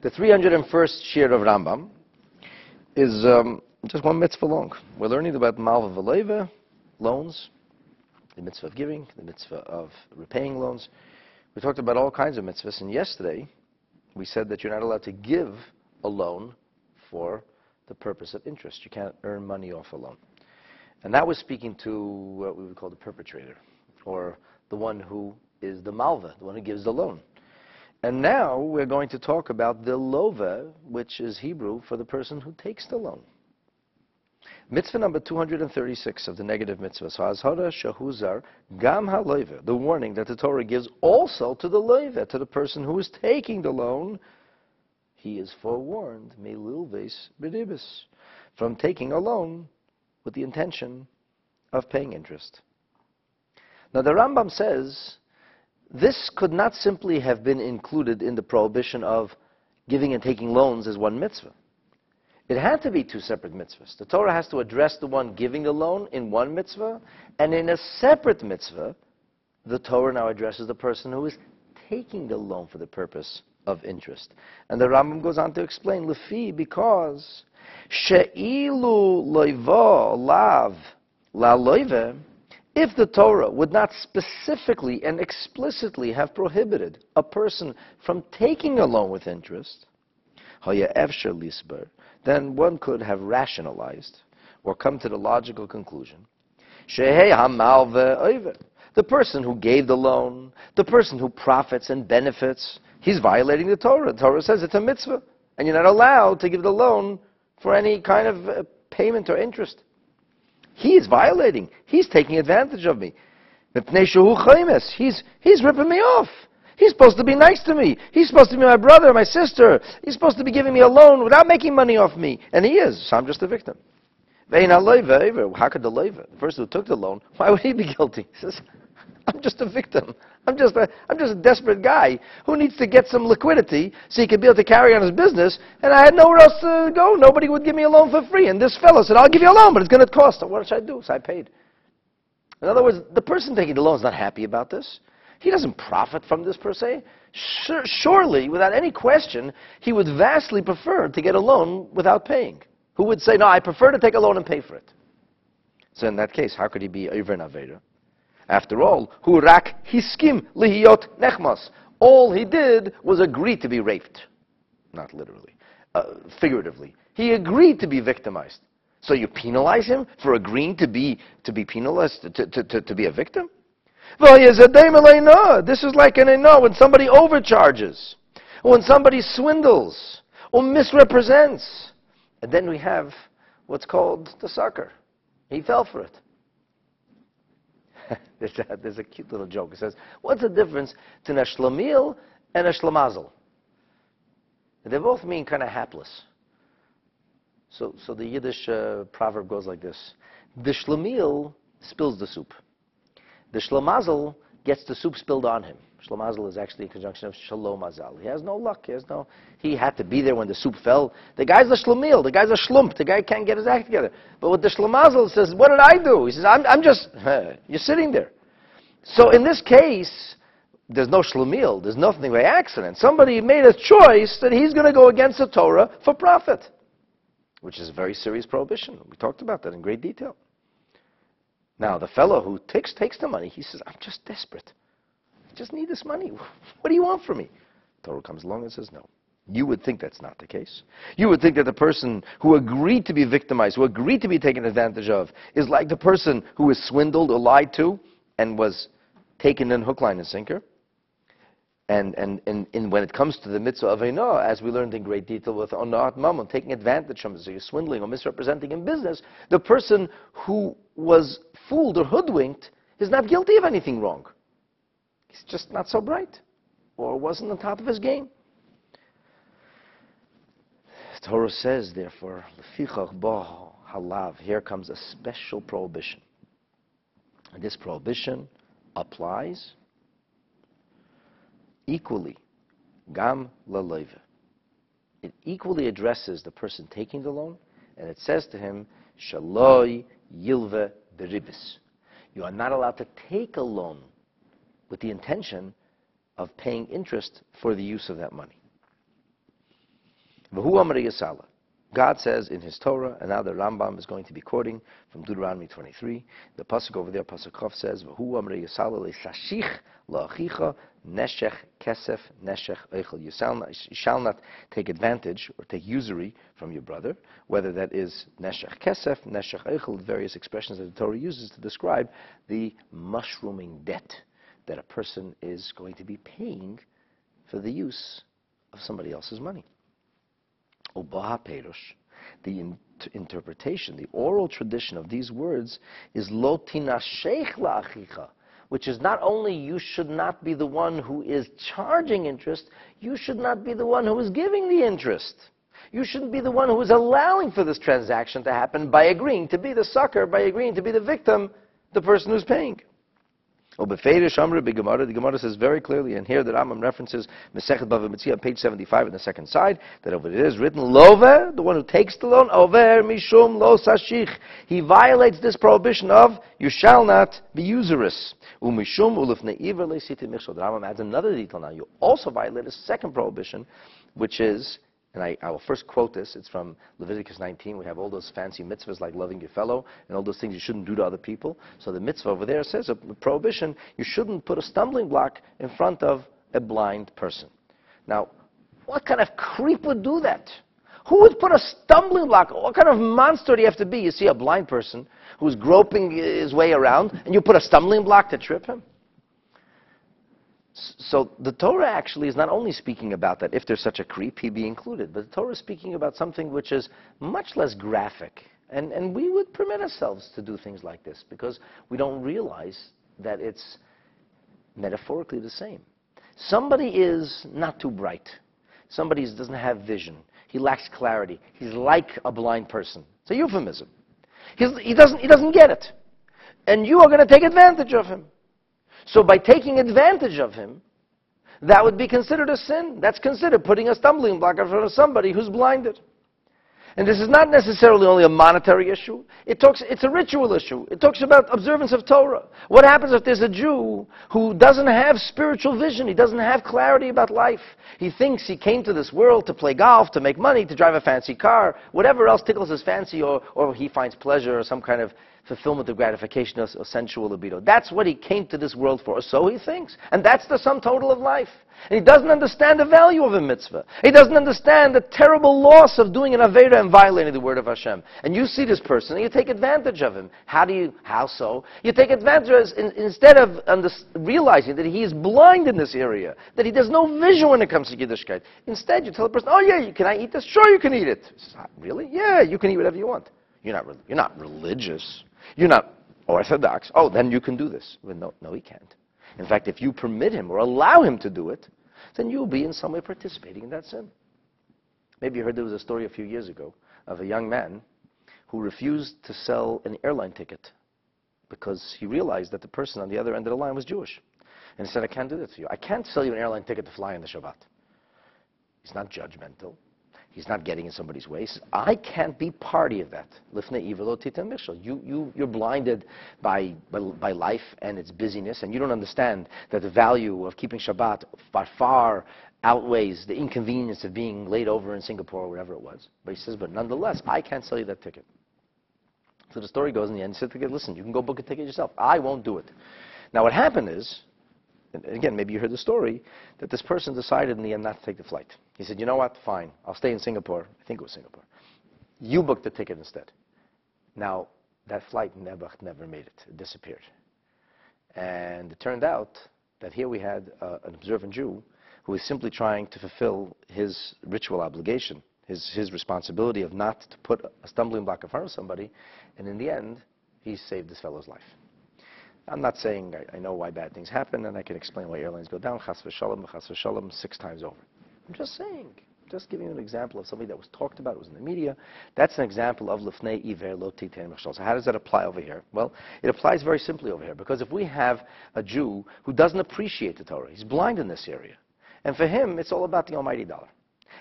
The 301st Shiur of Rambam is um, just one mitzvah long. We're learning about Malva Veleva, loans, the mitzvah of giving, the mitzvah of repaying loans. We talked about all kinds of mitzvahs, and yesterday we said that you're not allowed to give a loan for the purpose of interest. You can't earn money off a loan. And that was speaking to what we would call the perpetrator, or the one who is the malva, the one who gives the loan. And now we're going to talk about the lova, which is Hebrew for the person who takes the loan. Mitzvah number 236 of the negative mitzvahs, Ha'azhara Shahuzar Gam HaLoiva, the warning that the Torah gives also to the loiva, to the person who is taking the loan, he is forewarned, Melilves B'ribis, from taking a loan with the intention of paying interest. Now the Rambam says this could not simply have been included in the prohibition of giving and taking loans as one mitzvah. It had to be two separate mitzvahs. The Torah has to address the one giving the loan in one mitzvah, and in a separate mitzvah, the Torah now addresses the person who is taking the loan for the purpose of interest. And the Rambam goes on to explain, Lefi, because she'ilu loiva lav la loive, if the Torah would not specifically and explicitly have prohibited a person from taking a loan with interest, then one could have rationalized or come to the logical conclusion. The person who gave the loan, the person who profits and benefits, he's violating the Torah. The Torah says it's a mitzvah, and you're not allowed to give the loan for any kind of uh, payment or interest. He is violating. He's taking advantage of me. He's, he's ripping me off. He's supposed to be nice to me. He's supposed to be my brother, my sister. He's supposed to be giving me a loan without making money off me. And he is. So I'm just a victim. How could the leiva, the person who took the loan, why would he be guilty? He says, I'm just a victim. I'm just a, I'm just a desperate guy who needs to get some liquidity so he can be able to carry on his business. And I had nowhere else to go. Nobody would give me a loan for free. And this fellow said, I'll give you a loan, but it's going to cost. What should I do? So I paid. In other words, the person taking the loan is not happy about this. He doesn't profit from this per se. Surely, without any question, he would vastly prefer to get a loan without paying. Who would say, no, I prefer to take a loan and pay for it? So in that case, how could he be over an Aveira? After all, hu rak hiskim lihiyot nechmas. All he did was agree to be raped. Not literally. Uh, figuratively. He agreed to be victimized. So you penalize him for agreeing to be, to be penalized, to, to, to, to be a victim? This is like an eno when somebody overcharges, when somebody swindles, or misrepresents. And then we have what's called the sucker. He fell for it. there's, a, there's, a, cute little joke. It says, what's the difference between a shlemiel and a shlemazel? They both mean kind of hapless. So, so the Yiddish uh, proverb goes like this. The shlemiel spills the soup. The shlemazel gets the soup spilled on him. Shlomazel is actually a conjunction of shalom azal. He has no luck. He has no. He had to be there when the soup fell. The guy's a shlomil. The guy's a shlump. The guy can't get his act together. But with the shlomazel says, "What did I do?" He says, "I'm, I'm just." You're sitting there. So in this case, there's no shlomil. There's nothing by accident. Somebody made a choice that he's going to go against the Torah for profit, which is a very serious prohibition. We talked about that in great detail. Now, the fellow who takes, takes the money, he says, I'm just desperate I just need this money. What do you want from me? Torah comes along and says no. You would think that's not the case. You would think that the person who agreed to be victimized, who agreed to be taken advantage of, is like the person who was swindled or lied to and was taken in hook, line, and sinker. And, and, and, and when it comes to the mitzvah of Einah, as we learned in great detail with Onat Mammon, taking advantage from so swindling or misrepresenting in business, the person who was fooled or hoodwinked is not guilty of anything wrong. He's just not so bright or wasn't on top of his game. The Torah says, therefore, halav, here comes a special prohibition. And this prohibition applies equally, gam laloiva. It equally addresses the person taking the loan, and it says to him, shaloi yilve beribis. You are not allowed to take a loan with the intention of paying interest for the use of that money. God says in His Torah, and now the Rambam is going to be quoting from Deuteronomy 23. The pasuk over there, pasuk says, "V'hu amrei yisala le'sashich la'achicha neshech kesef neshech eichel." You shall not take advantage or take usury from your brother, whether that is neshech kesef, neshech eichel, various expressions that the Torah uses to describe the mushrooming debt that a person is going to be paying for the use of somebody else's money. Ubaha Perush, the in- interpretation, the oral tradition of these words is Lotina Sheikh La'achicha, which is not only you should not be the one who is charging interest, you should not be the one who is giving the interest. You shouldn't be the one who is allowing for this transaction to happen by agreeing to be the sucker, by agreeing to be the victim, the person who's paying. The Gemara says very clearly, and here the Rambam references Mesechet Bava Metzia on page 75 on the second side, that over it is written, Lover, the one who takes the loan, Over Mishum Lo Sashich. He violates this prohibition of, you shall not be usurious. Umishum Ulufne Iver Leisiti Michshol. The Rambam adds another detail now. You also violate a second prohibition, which is and I, I, will first quote this. It's from Leviticus 19. We have all those fancy mitzvahs like loving your fellow and all those things you shouldn't do to other people. So the mitzvah over there says a prohibition you shouldn't put a stumbling block in front of a blind person. Now, what kind of creep would do that? Who would put a stumbling block? What kind of monster do you have to be? You see a blind person who's groping his way around, and you put a stumbling block to trip him? So the Torah actually is not only speaking about that if there's such a creep, he be included, but the Torah is speaking about something which is much less graphic. And, and we would permit ourselves to do things like this because we don't realize that it's metaphorically the same. Somebody is not too bright. Somebody doesn't have vision. He lacks clarity. He's like a blind person. It's a euphemism. He's, he, doesn't, he doesn't get it. And you are going to take advantage of him. So by taking advantage of him, that would be considered a sin. That's considered putting a stumbling block in front of somebody who's blinded. And this is not necessarily only a monetary issue. It talks, it's a ritual issue. It talks about observance of Torah. What happens if there's a Jew who doesn't have spiritual vision? He doesn't have clarity about life. He thinks he came to this world to play golf, to make money, to drive a fancy car, whatever else tickles his fancy, or, or he finds pleasure or some kind of fulfillment of gratification or, sensual libido. That's what he came to this world for, or so he thinks. And that's the sum total of life. And he doesn't understand the value of a mitzvah. He doesn't understand the terrible loss of doing an Aveira and violating the word of Hashem. And you see this person and you take advantage of him. How do you, how so? You take advantage of, in, instead of under, realizing that he is blind in this area, that he has no vision when it comes to Yiddishkeit. Instead, you tell the person, oh yeah, can I eat this? Sure, you can eat it. Says, really? Yeah, you can eat whatever you want. You're not, you're not religious. You're not orthodox. Oh, then you can do this. Well, no, no, he can't. In fact, if you permit him or allow him to do it, then you'll be in some way participating in that sin. Maybe you heard there was a story a few years ago of a young man who refused to sell an airline ticket because he realized that the person on the other end of the line was Jewish. And he said, I can't do that to you. I can't sell you an airline ticket to fly on the Shabbat. He's not judgmental. He's not getting in somebody's way. He says, I can't be party of that. You, you, you're blinded by, by, by, life and its busyness, and you don't understand that the value of keeping Shabbat by far outweighs the inconvenience of being laid over in Singapore or wherever it was. But he says, but nonetheless, I can't sell you that ticket. So the story goes in the end, he said, listen, you can go book a ticket yourself. I won't do it. Now what happened is, and again, maybe you heard the story, that this person decided in the end not to take the flight. He said, you know what, fine, I'll stay in Singapore. I think it was Singapore. You booked the ticket instead. Now, that flight never, never made it. It disappeared. And it turned out that here we had uh, an observant Jew who was simply trying to fulfill his ritual obligation, his, his responsibility of not to put a stumbling block in front of somebody, and in the end, he saved this fellow's life. I'm not saying I, I, know why bad things happen, and I can explain why airlines go down, chas v'shalom, chas v'shalom, six times over. I'm just saying, just giving you an example of something that was talked about, it was in the media. That's an example of lefnei iver lo So how does that apply over here? Well, it applies very simply over here, because if we have a Jew who doesn't appreciate the Torah, he's blind in this area, and for him, it's all about the almighty dollar.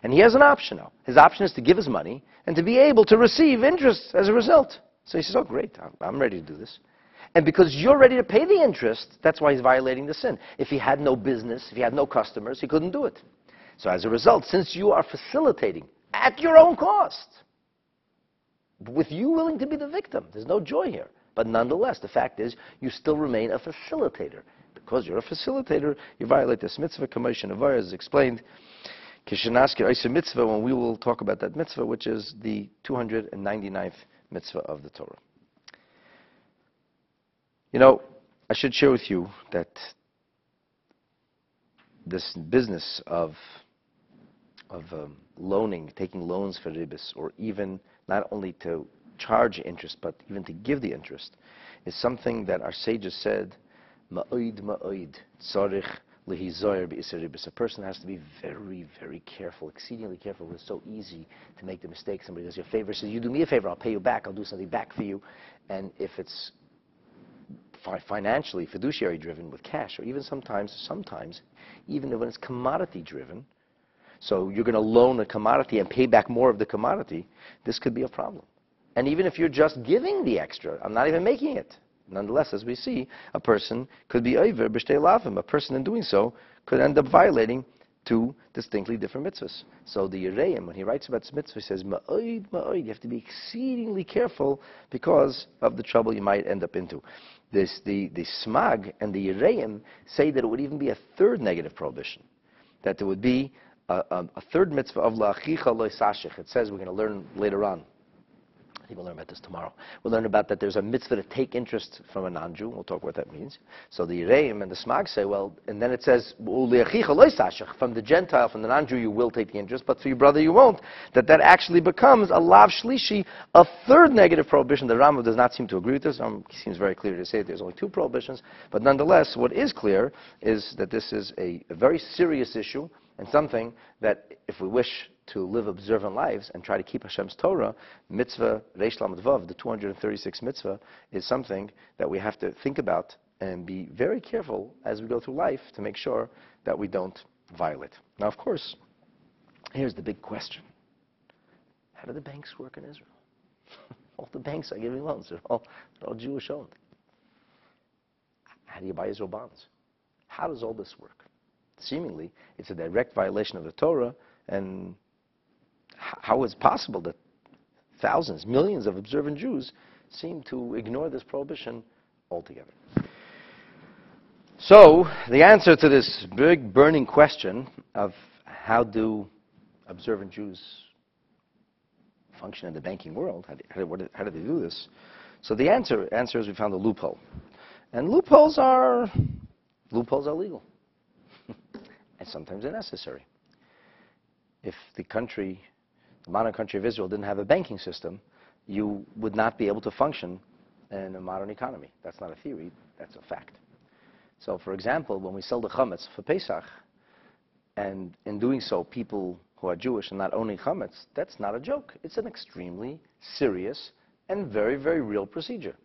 And he has an option now. His option is to give his money and to be able to receive interest as a result. So he says, oh, great, I'm ready to do this. And because you're ready to pay the interest, that's why he's violating the sin. If he had no business, if he had no customers, he couldn't do it. So as a result, since you are facilitating, at your own cost. With you willing to be the victim. There's no joy here. But nonetheless, the fact is, you still remain a facilitator. Because you're a facilitator, you violate this mitzvah. Commission of is explained. Kishinaskir Isa mitzvah, when we will talk about that mitzvah, which is the 299th mitzvah of the Torah. You know, I should share with you that this business of of um, loaning, taking loans for ribis, or even not only to charge interest, but even to give the interest, is something that our sages said, ma'oid ma'oid, tzarich a person has to be very, very careful, exceedingly careful. It's so easy to make the mistake. Somebody does you a favor, says, you do me a favor, I'll pay you back, I'll do something back for you. And if it's financially, fiduciary driven with cash, or even sometimes, sometimes, even when it's commodity driven, so you're going to loan a commodity and pay back more of the commodity, this could be a problem. And even if you're just giving the extra, I'm not even making it. Nonetheless, as we see, a person could be over lavim. A person in doing so could end up violating two distinctly different mitzvahs. So the Yereim, when he writes about this mitzvah, he says, ma'oid, ma'oid. You have to be exceedingly careful because of the trouble you might end up into. This, the, the Smag and the Yereim say that it would even be a third negative prohibition. That there would be a, a, third mitzvah of la'achicha lo'isashich. It says, we're going to learn later on, I think we'll learn about this tomorrow. We'll learn about that there's a mitzvah to take interest from a non-Jew. We'll talk about what that means. So the Yereim and the Smag say, well, and then it says, from the Gentile, from the non-Jew, you will take the interest, but for your brother you won't. That that actually becomes a lav shlishi, a third negative prohibition. The Rambam does not seem to agree with this. Um, he seems very clear to say there's only two prohibitions. But nonetheless, what is clear is that this is a, a very serious issue and something that if we wish to live observant lives and try to keep Hashem's Torah, mitzvah Reish Lamed Vav, the 236 mitzvah, is something that we have to think about and be very careful as we go through life to make sure that we don't violate. Now, of course, here's the big question. How do the banks work in Israel? all the banks are giving loans. They're all, they're all Jewish owned. How do you buy Israel bonds? How does all this work? Seemingly, it's a direct violation of the Torah, and how is it possible that thousands, millions of observant Jews seem to ignore this prohibition altogether? So, the answer to this big burning question of how do observant Jews function in the banking world, how do, how do they do this? So the answer, answer is we found a loophole. And loopholes are, loopholes are legal. And sometimes they're necessary. If the country the modern country of Israel didn't have a banking system, you would not be able to function in a modern economy. That's not a theory, that's a fact. So, for example, when we sell the chametz for Pesach, and in doing so, people who are Jewish and not owning chametz, that's not a joke. It's an extremely serious and very, very real procedure.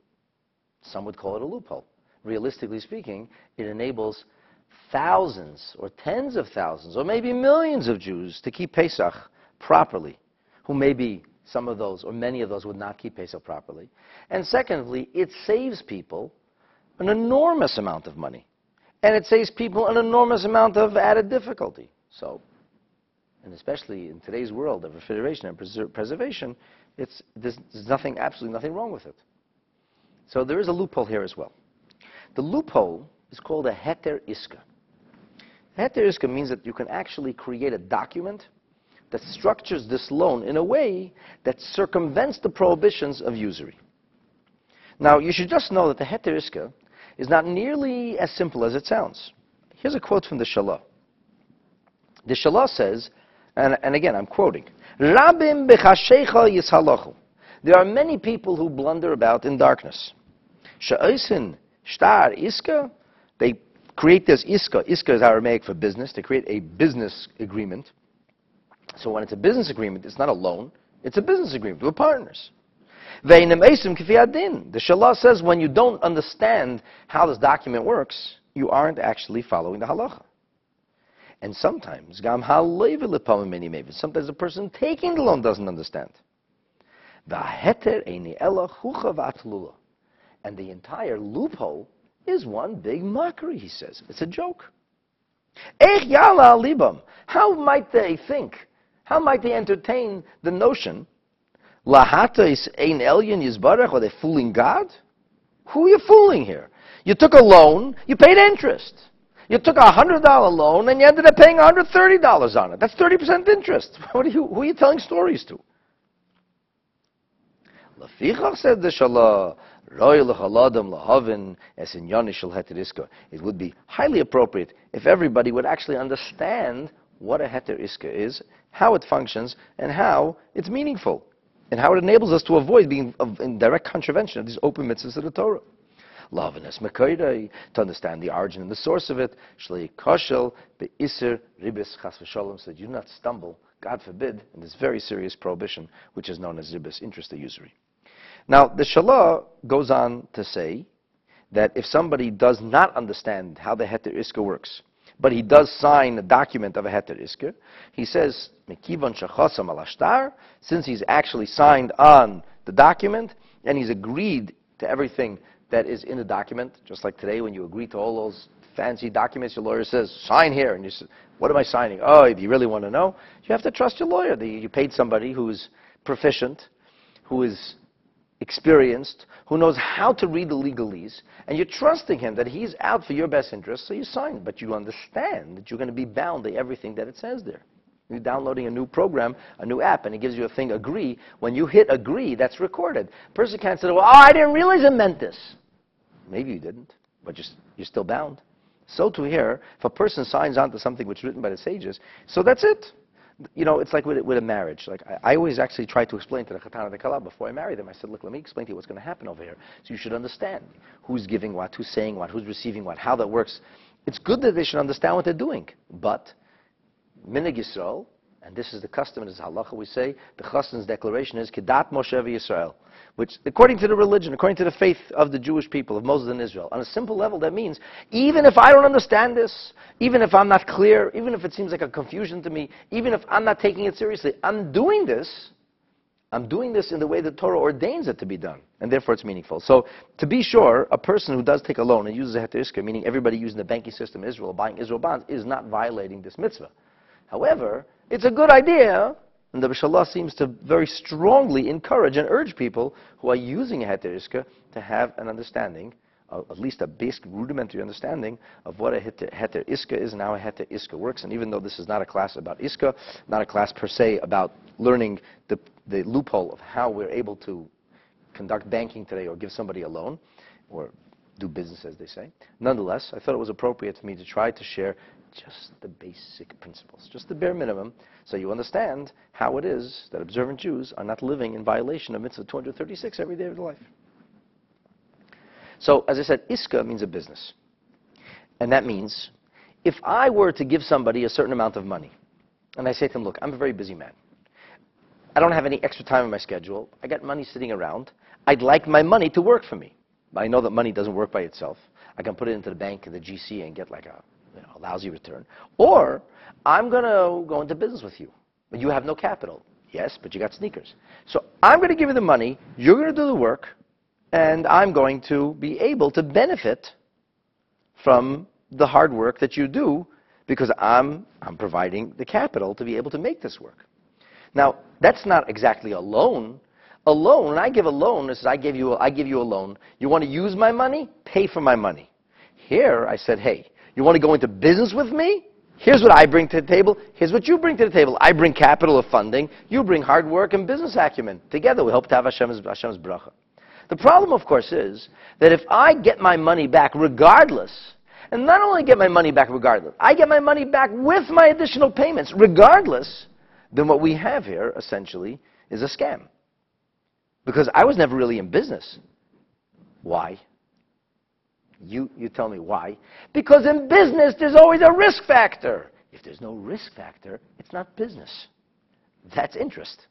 Some would call it a loophole. Realistically speaking, it enables thousands or tens of thousands or maybe millions of Jews to keep Pesach properly who maybe some of those or many of those would not keep Pesach properly. And secondly, it saves people an enormous amount of money. And it saves people an enormous amount of added difficulty. So, and especially in today's world of refrigeration and preser- preservation, it's, there's, there's nothing, absolutely nothing wrong with it. So there is a loophole here as well. The loophole is called a heter iska. Heter iska means that you can actually create a document that structures this loan in a way that circumvents the prohibitions of usury. Now, you should just know that the heter iska is not nearly as simple as it sounds. Here's a quote from the Shalah. The Shalah says, and, and again, I'm quoting, Rabim. There are many people who blunder about in darkness. Sha'osin shtar iska, they create this iska. Iska is Aramaic for business. They create a business agreement. So when it's a business agreement, it's not a loan, it's a business agreement. We're partners. The Shalah says when you don't understand how this document works, you aren't actually following the halacha. And sometimes, sometimes the person taking the loan doesn't understand. And the entire loophole is one big mockery, he says. It's a joke. How might they think How might they entertain the notion, lahata is ein elyon yizbarach, are they fooling God? Who are you fooling here? You took a loan, you paid interest. You took a hundred dollar loan and you ended up paying hundred thirty dollars on it. That's thirty percent interest. What are you, who are you telling stories to? Lafichach said the Shalah, it would be highly appropriate if everybody would actually understand what a heter iska is, how it functions, and how it's meaningful, and how it enables us to avoid being in direct contravention of these open mitzvahs of the Torah. Lavinus Mekaidai, to understand the origin and the source of it, Shlei Koshel, Be'isr, Ribis, Chas v'sholem, so that you do not stumble, God forbid, in this very serious prohibition, which is known as Ribis, interest usury. Now, the Shalah goes on to say that if somebody does not understand how the Heter Iska works, but he does sign a document of a Heter Iska, he says, al since he's actually signed on the document and he's agreed to everything that is in the document, just like today when you agree to all those fancy documents, your lawyer says, sign here. And you say, what am I signing? Oh, do you really want to know? You have to trust your lawyer. You paid somebody who's proficient, who is experienced, who knows how to read the legalese, and you're trusting him that he's out for your best interest, so you sign. But you understand that you're going to be bound to everything that it says there. You're downloading a new program, a new app, and it gives you a thing, agree. When you hit agree, that's recorded. person can't say, well, oh, I didn't realize it meant this. Maybe you didn't, but you're, you're still bound. So to here, if a person signs on to something which is written by the sages, so that's it. You know, it's like with, with a marriage. Like I, I, always actually try to explain to the chatan and the kala before I marry them. I said, look, let me explain to you what's going to happen over here, so you should understand who's giving what, who's saying what, who's receiving what, how that works. It's good that they should understand what they're doing, but minhag Yisrael, and this is the custom, this is halacha we say, the chassan's declaration is Kedat Moshe Yisrael which, according to the religion, according to the faith of the Jewish people, of Moses and Israel, on a simple level, that means even if I don't understand this, even if I'm not clear, even if it seems like a confusion to me, even if I'm not taking it seriously, I'm doing this. I'm doing this in the way the Torah ordains it to be done, and therefore it's meaningful. So, to be sure, a person who does take a loan and uses a heter meaning everybody using the banking system in Israel, buying Israel bonds, is not violating this mitzvah. However, it's a good idea and the Bishallah seems to very strongly encourage and urge people who are using a heter iska to have an understanding, at least a basic rudimentary understanding of what a heter, heter iska is and how a heter iska works. And even though this is not a class about iska, not a class per se about learning the, the loophole of how we're able to conduct banking today or give somebody a loan or do business, as they say. Nonetheless, I thought it was appropriate for me to try to share just the basic principles, just the bare minimum, so you understand how it is that observant Jews are not living in violation of Mitzvah 236 every day of their life. So, as I said, iska means a business. And that means if I were to give somebody a certain amount of money, and I say to them, look, I'm a very busy man. I don't have any extra time in my schedule. I got money sitting around. I'd like my money to work for me. I know that money doesn't work by itself. I can put it into the bank and the GC and get like a you know, a lousy return. Or I'm going to go into business with you, but you have no capital. Yes, but you got sneakers. So I'm going to give you the money, you're going to do the work, and I'm going to be able to benefit from the hard work that you do because I'm, I'm providing the capital to be able to make this work. Now, that's not exactly a loan. A loan, when I give a loan, is I give you a, I give you a loan. You want to use my money? Pay for my money. Here, I said, hey, you want to go into business with me? Here's what I bring to the table. Here's what you bring to the table. I bring capital of funding. You bring hard work and business acumen. Together, we hope to have Hashem's, Hashem's bracha. The problem, of course, is that if I get my money back regardless, and not only get my money back regardless, I get my money back with my additional payments regardless, then what we have here, essentially, is a scam. Because I was never really in business. Why? You, you tell me why. Because in business, there's always a risk factor. If there's no risk factor, it's not business. That's interest.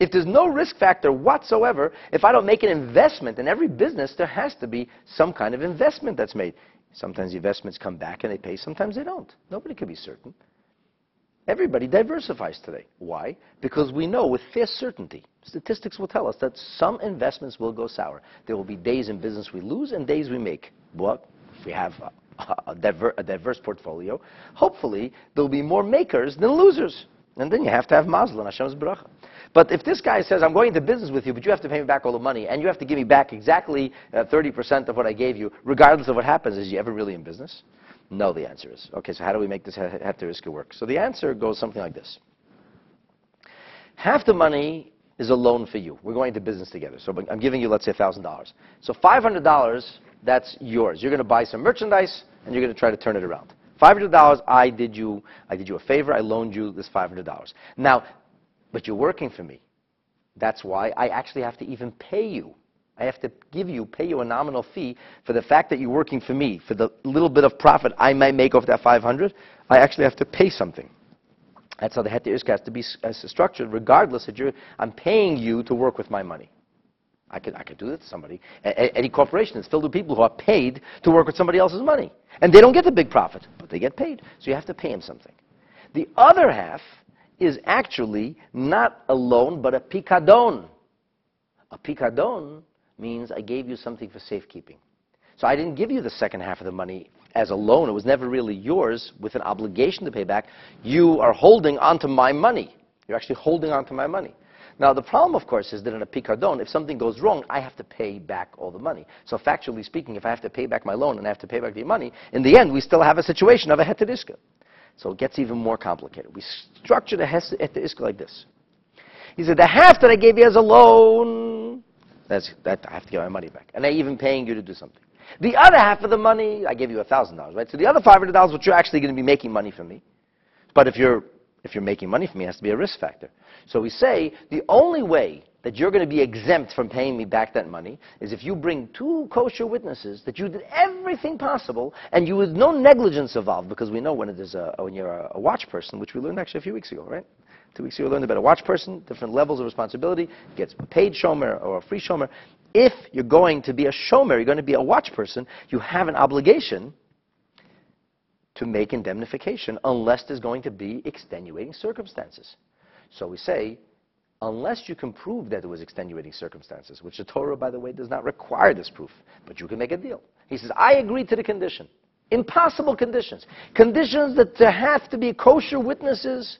If there's no risk factor whatsoever, if I don't make an investment in every business, there has to be some kind of investment that's made. Sometimes investments come back and they pay, sometimes they don't. Nobody can be certain. Everybody diversifies today. Why? Because we know with fair certainty, statistics will tell us that some investments will go sour. There will be days in business we lose and days we make. What? If we have uh, a, diver, a diverse portfolio, hopefully there'll be more makers than losers. And then you have to have mazel and Hashem's bracha. But if this guy says, I'm going into business with you, but you have to pay me back all the money, and you have to give me back exactly uh, 30% of what I gave you, regardless of what happens, is you ever really in business? No, the answer is. Okay, so how do we make this heter work? So the answer goes something like this. Half the money is a loan for you. We're going into business together. So I'm giving you, let's say, $1,000. So $500, that's yours. You're going to buy some merchandise, and you're going to try to turn it around. $500, I did you, I did you a favor. I loaned you this $500. Now, but you're working for me. That's why I actually have to even pay you. I have to give you, pay you a nominal fee for the fact that you're working for me. For the little bit of profit I might make off that 500, I actually have to pay something. That's how the heter iska has to be uh, structured, regardless that you're, I'm paying you to work with my money. I could, I could do that to somebody. A, any corporation is filled with people who are paid to work with somebody else's money. And they don't get the big profit, but they get paid. So you have to pay them something. The other half is actually not a loan, but a picadon. A picadon means I gave you something for safekeeping. So I didn't give you the second half of the money as a loan. It was never really yours with an obligation to pay back. You are holding onto my money. You're actually holding onto my money. Now, the problem, of course, is that in a picadon, if something goes wrong, I have to pay back all the money. So factually speaking, if I have to pay back my loan and I have to pay back the money, in the end, we still have a situation of a heter iska. So it gets even more complicated. We structure the heter iska like this. He said, the half that I gave you as a loan, that's, that I have to get my money back. And I'm even paying you to do something. The other half of the money, I gave you $1,000, right? So the other $500, which you're actually going to be making money from me. But if you're, if you're making money from me, it has to be a risk factor. So we say the only way that you're going to be exempt from paying me back that money is if you bring two kosher witnesses that you did everything possible and you with no negligence involved, because we know when it is a, when you're a watch person, which we learned actually a few weeks ago, right? Two weeks ago, we learned about a watch person, different levels of responsibility, gets paid shomer or a free shomer. If you're going to be a shomer, you're going to be a watch person, you have an obligation to make indemnification unless there's going to be extenuating circumstances. So we say, unless you can prove that it was extenuating circumstances, which the Torah, by the way, does not require this proof, but you can make a deal. He says, I agree to the condition. Impossible conditions. Conditions that there have to be kosher witnesses,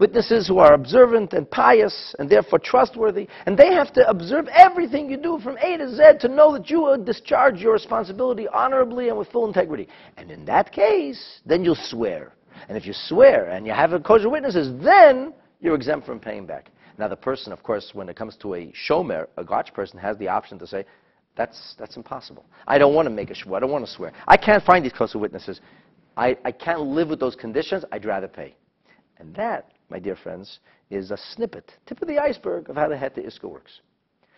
witnesses who are observant and pious and therefore trustworthy, and they have to observe everything you do from A to Z to know that you will discharge your responsibility honorably and with full integrity. And in that case, then you'll swear. And if you swear and you have a kosher witnesses, then you're exempt from paying back. Now, the person, of course, when it comes to a shomer, a gotch person, has the option to say, that's, that's impossible. I don't want to make a shvur. I don't want to swear. I can't find these kosher witnesses. I, I can't live with those conditions. I'd rather pay. And that, my dear friends, is a snippet, tip of the iceberg of how the heter iska works.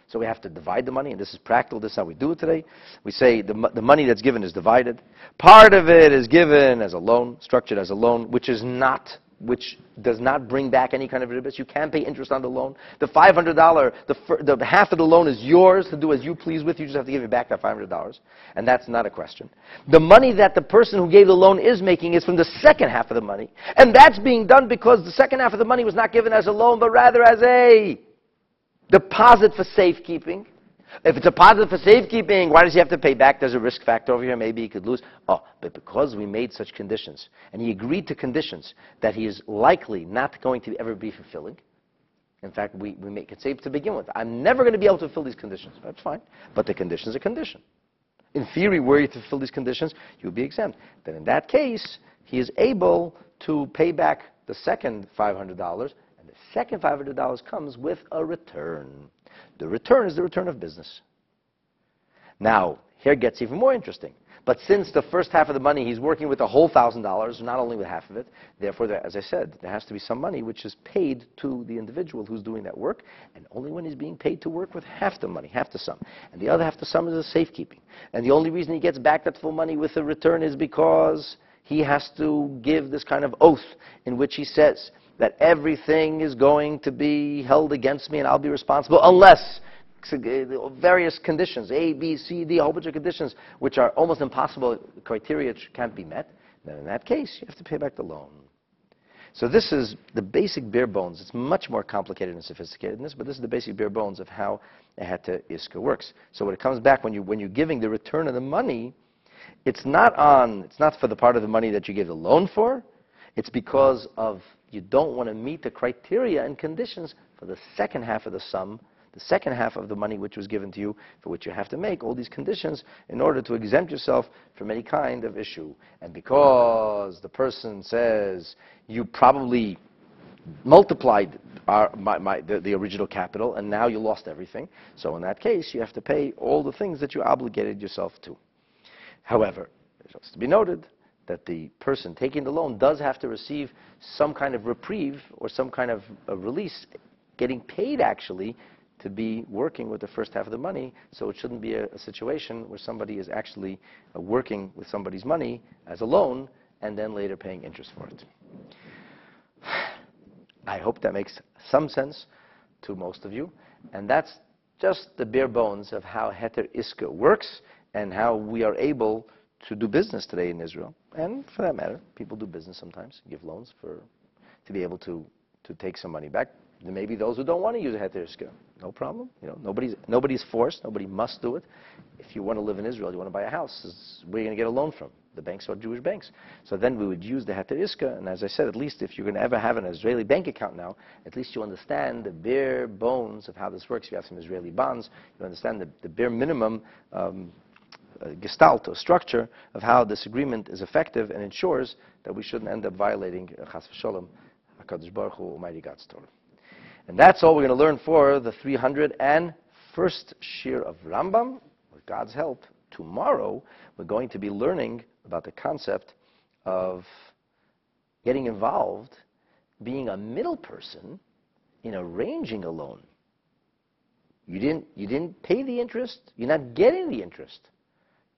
So we have to divide the money, and this is practical. This is how we do it today. We say the, the money that's given is divided. Part of it is given as a loan, structured as a loan, which is not which does not bring back any kind of ribbis. You can pay interest on the loan. The $500, the, the half of the loan is yours to do as you please with. You just have to give it back that $500. And that's not a question. The money that the person who gave the loan is making is from the second half of the money. And that's being done because the second half of the money was not given as a loan, but rather as a deposit for safekeeping. If it's a positive for safekeeping, why does he have to pay back? There's a risk factor over here. Maybe he could lose. Oh, but because we made such conditions, and he agreed to conditions that he is likely not going to ever be fulfilling. In fact, we, we make it safe to begin with. I'm never going to be able to fulfill these conditions. That's fine. But the condition is a condition. In theory, were you to fulfill these conditions, you would be exempt. Then in that case, he is able to pay back the second $500, and the second $500 comes with a return. The return is the return of business. Now, here gets even more interesting. But since the first half of the money, he's working with the whole $1,000, not only with half of it, therefore, there, as I said, there has to be some money which is paid to the individual who's doing that work, and only when he's being paid to work with half the money, half the sum. And the other half the sum is the safekeeping. And the only reason he gets back that full money with the return is because he has to give this kind of oath in which he says, that everything is going to be held against me and I'll be responsible unless various conditions, A, B, C, D, a whole bunch of conditions, which are almost impossible criteria can't be met, then in that case, you have to pay back the loan. So this is the basic bare bones. It's much more complicated and sophisticated than this, but this is the basic bare bones of how a heter iska works. So when it comes back, when, you, when you're giving the return of the money, It's not on, it's not for the part of the money that you gave the loan for. It's because of you don't want to meet the criteria and conditions for the second half of the sum, the second half of the money which was given to you, for which you have to make all these conditions in order to exempt yourself from any kind of issue. And because the person says you probably multiplied our, my, my, the, the original capital and now you lost everything, so in that case you have to pay all the things that you obligated yourself to. However, it has to be noted that the person taking the loan does have to receive some kind of reprieve or some kind of release, getting paid actually to be working with the first half of the money. So it shouldn't be a, a situation where somebody is actually uh, working with somebody's money as a loan and then later paying interest for it. I hope that makes some sense to most of you. And that's just the bare bones of how Heter Iska works and how we are able to do business today in Israel. And for that matter, people do business sometimes, give loans for, to be able to, to take some money back. There may be those who don't want to use a Heter. No problem. You know, nobody's, nobody's forced. Nobody must do it. If you want to live in Israel, you want to buy a house, where are you going to get a loan from? The banks are Jewish banks. So then we would use the Heter Iska, and as I said, at least if you're going to ever have an Israeli bank account now, at least you understand the bare bones of how this works. If you have some Israeli bonds, you understand the, the bare minimum um, gestalt or structure of how this agreement is effective and ensures that we shouldn't end up violating uh, Chas v'sholem, HaKadosh Baruch Hu, Almighty God's Torah. And that's all we're going to learn for the 301st Shiur of Rambam, with God's help. Tomorrow, we're going to be learning about the concept of getting involved, being a middle person in arranging a loan. You didn't, you didn't pay the interest, you're not getting the interest.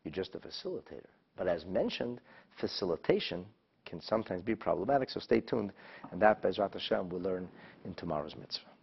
You're just a facilitator. But as mentioned, facilitation can sometimes be problematic, so stay tuned. And that, Bezrat Hashem, we'll learn in tomorrow's mitzvah.